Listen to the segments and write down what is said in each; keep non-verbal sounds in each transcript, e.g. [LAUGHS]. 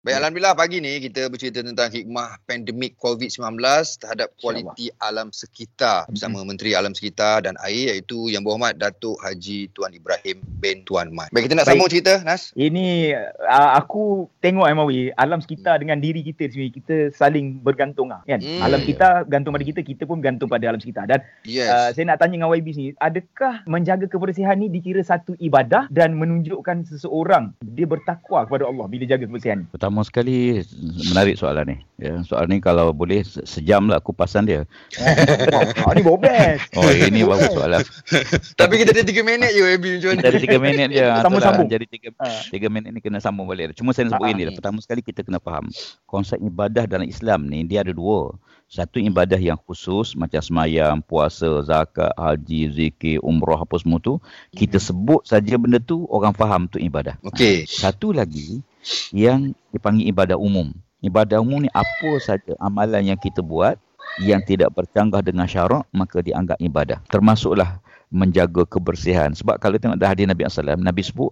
Baik, Alhamdulillah pagi ni kita bercerita tentang hikmah pandemik COVID-19 terhadap kualiti alam sekitar bersama Menteri Alam Sekitar dan Air iaitu Yang Berhormat Datuk Haji Tuan Ibrahim bin Tuan Mat. Baik, kita nak sambung cerita, Nas. Ini uh, aku tengok Amawi, alam sekitar hmm. dengan diri kita di sini, kita saling bergantung lah, kan? Hmm. Alam kita gantung pada kita, kita pun gantung pada alam sekitar. Dan yes. uh, saya nak tanya dengan YB sini, adakah menjaga kebersihan ni dikira satu ibadah dan menunjukkan seseorang dia bertakwa kepada Allah bila jaga kebersihan ni? Betul pertama sekali menarik soalan ni. Ya, soalan ni kalau boleh sejam lah kupasan dia. Oh, [LAUGHS] ni bobes. Oh, ini bagus soalan. [LAUGHS] Tapi kita ada tiga minit je Abi macam mana? Kita ada 3 minit je. [LAUGHS] Sambung-sambung. Jadi tiga, ha. tiga minit ni kena sambung balik. Cuma saya nak sebut ini lah. Pertama sekali kita kena faham. Konsep ibadah dalam Islam ni dia ada dua. Satu ibadah yang khusus macam semayam, puasa, zakat, haji, zikir, umrah apa semua tu. Kita hmm. sebut saja benda tu orang faham tu ibadah. Okey. Satu lagi yang dipanggil ibadah umum. Ibadah umum ni apa saja amalan yang kita buat yang tidak bercanggah dengan syarak maka dianggap ibadah. Termasuklah menjaga kebersihan. Sebab kalau tengok dah hadis Nabi SAW, Nabi sebut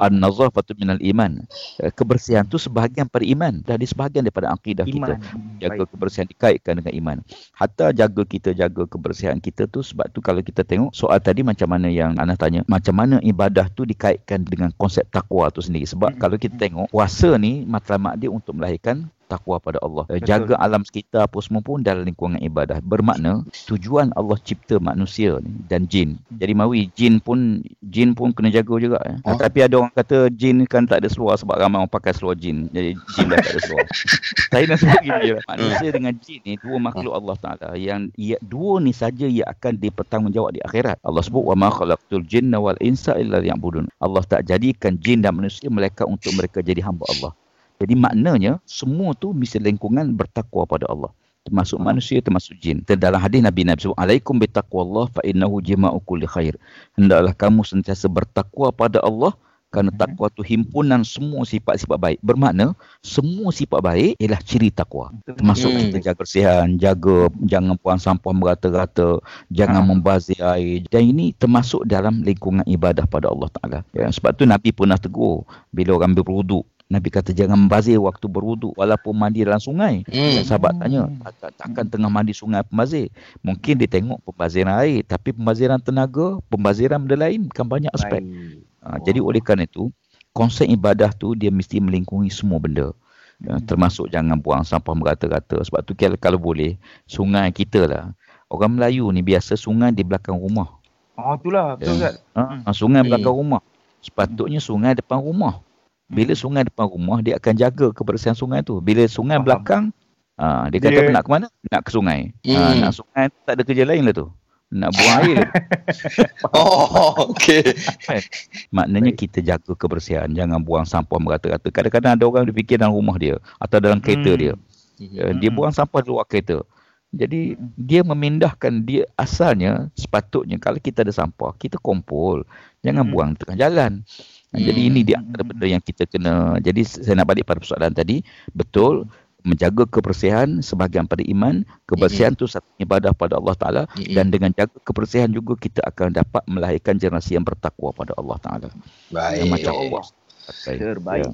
an-nazafatu minal iman. Eh, kebersihan tu sebahagian pada iman. Dah di sebahagian daripada akidah iman. kita. Jaga Baik. kebersihan dikaitkan dengan iman. Hatta jaga kita jaga kebersihan kita tu sebab tu kalau kita tengok soal tadi macam mana yang Ana tanya, macam mana ibadah tu dikaitkan dengan konsep takwa tu sendiri. Sebab hmm. kalau kita tengok puasa ni matlamat dia untuk melahirkan takwa pada Allah. Betul. Jaga alam sekitar apa semua pun dalam lingkungan ibadah. Bermakna tujuan Allah cipta manusia ni dan jin. Jadi mawi jin pun jin pun kena jaga juga ya. Oh. Tapi ada orang kata jin kan tak ada seluar sebab ramai orang pakai seluar jin. Jadi jin dah tak ada seluar. [LAUGHS] Saya nak sebut gini. Manusia dengan jin ni dua makhluk Allah Taala yang ia, dua ni saja ia akan dipertanggungjawab di akhirat. Allah sebut wa ma khalaqtul jinna wal insa illa liya'budun. Allah tak jadikan jin dan manusia mereka untuk mereka jadi hamba Allah. Jadi maknanya semua tu mesti lingkungan bertakwa pada Allah. Termasuk manusia, termasuk jin. Dalam hadis Nabi Nabi sebut, Alaikum bitaqwallah fa innahu jima'u kulli khair. Hendaklah kamu sentiasa bertakwa pada Allah kerana takwa tu himpunan semua sifat-sifat baik. Bermakna semua sifat baik ialah ciri takwa. Termasuk hmm. kita jaga kebersihan, jaga jangan buang sampah merata-rata, jangan ha. membazir air. Dan ini termasuk dalam lingkungan ibadah pada Allah Taala. Ya, sebab tu Nabi pernah tegur bila orang berwuduk Nabi kata jangan membazir waktu berwuduk walaupun mandi dalam sungai. Hmm. Sahabat tanya, tak, takkan tengah mandi sungai pembazir? Mungkin dia tengok pembaziran air tapi pembaziran tenaga, pembaziran benda lain kan banyak aspek. Ha, jadi oleh kerana itu, konsep ibadah tu dia mesti melingkungi semua benda. Ya, hmm. termasuk jangan buang sampah merata-rata. Sebab tu kalau, kalau boleh, sungai kita lah. Orang Melayu ni biasa sungai di belakang rumah. Oh, itulah. Betul ya. Ha, sungai hmm. belakang rumah. Sepatutnya sungai depan rumah. Bila sungai depan rumah, dia akan jaga kebersihan sungai tu. Bila sungai Faham. belakang, uh, dia kata dia... nak ke mana? Nak ke sungai. Hmm. Uh, nak sungai tak ada kerja lain lah tu. Nak buang [LAUGHS] air. oh, okey. Maknanya kita jaga kebersihan. Jangan buang sampah merata-rata. Kadang-kadang ada orang fikir dalam rumah dia. Atau dalam kereta hmm. dia. Hmm. Dia buang sampah di luar kereta. Jadi dia memindahkan dia asalnya sepatutnya kalau kita ada sampah, kita kumpul. Jangan hmm. buang tengah jalan. Hmm. Jadi ini dia antara benda yang kita kena. Jadi saya nak balik pada persoalan tadi. Betul menjaga kebersihan sebahagian pada iman. Kebersihan itu satu ibadah pada Allah Taala dan dengan jaga kebersihan juga kita akan dapat melahirkan generasi yang bertakwa pada Allah Taala. Baik. Macam Allah. Terbaik. Ya.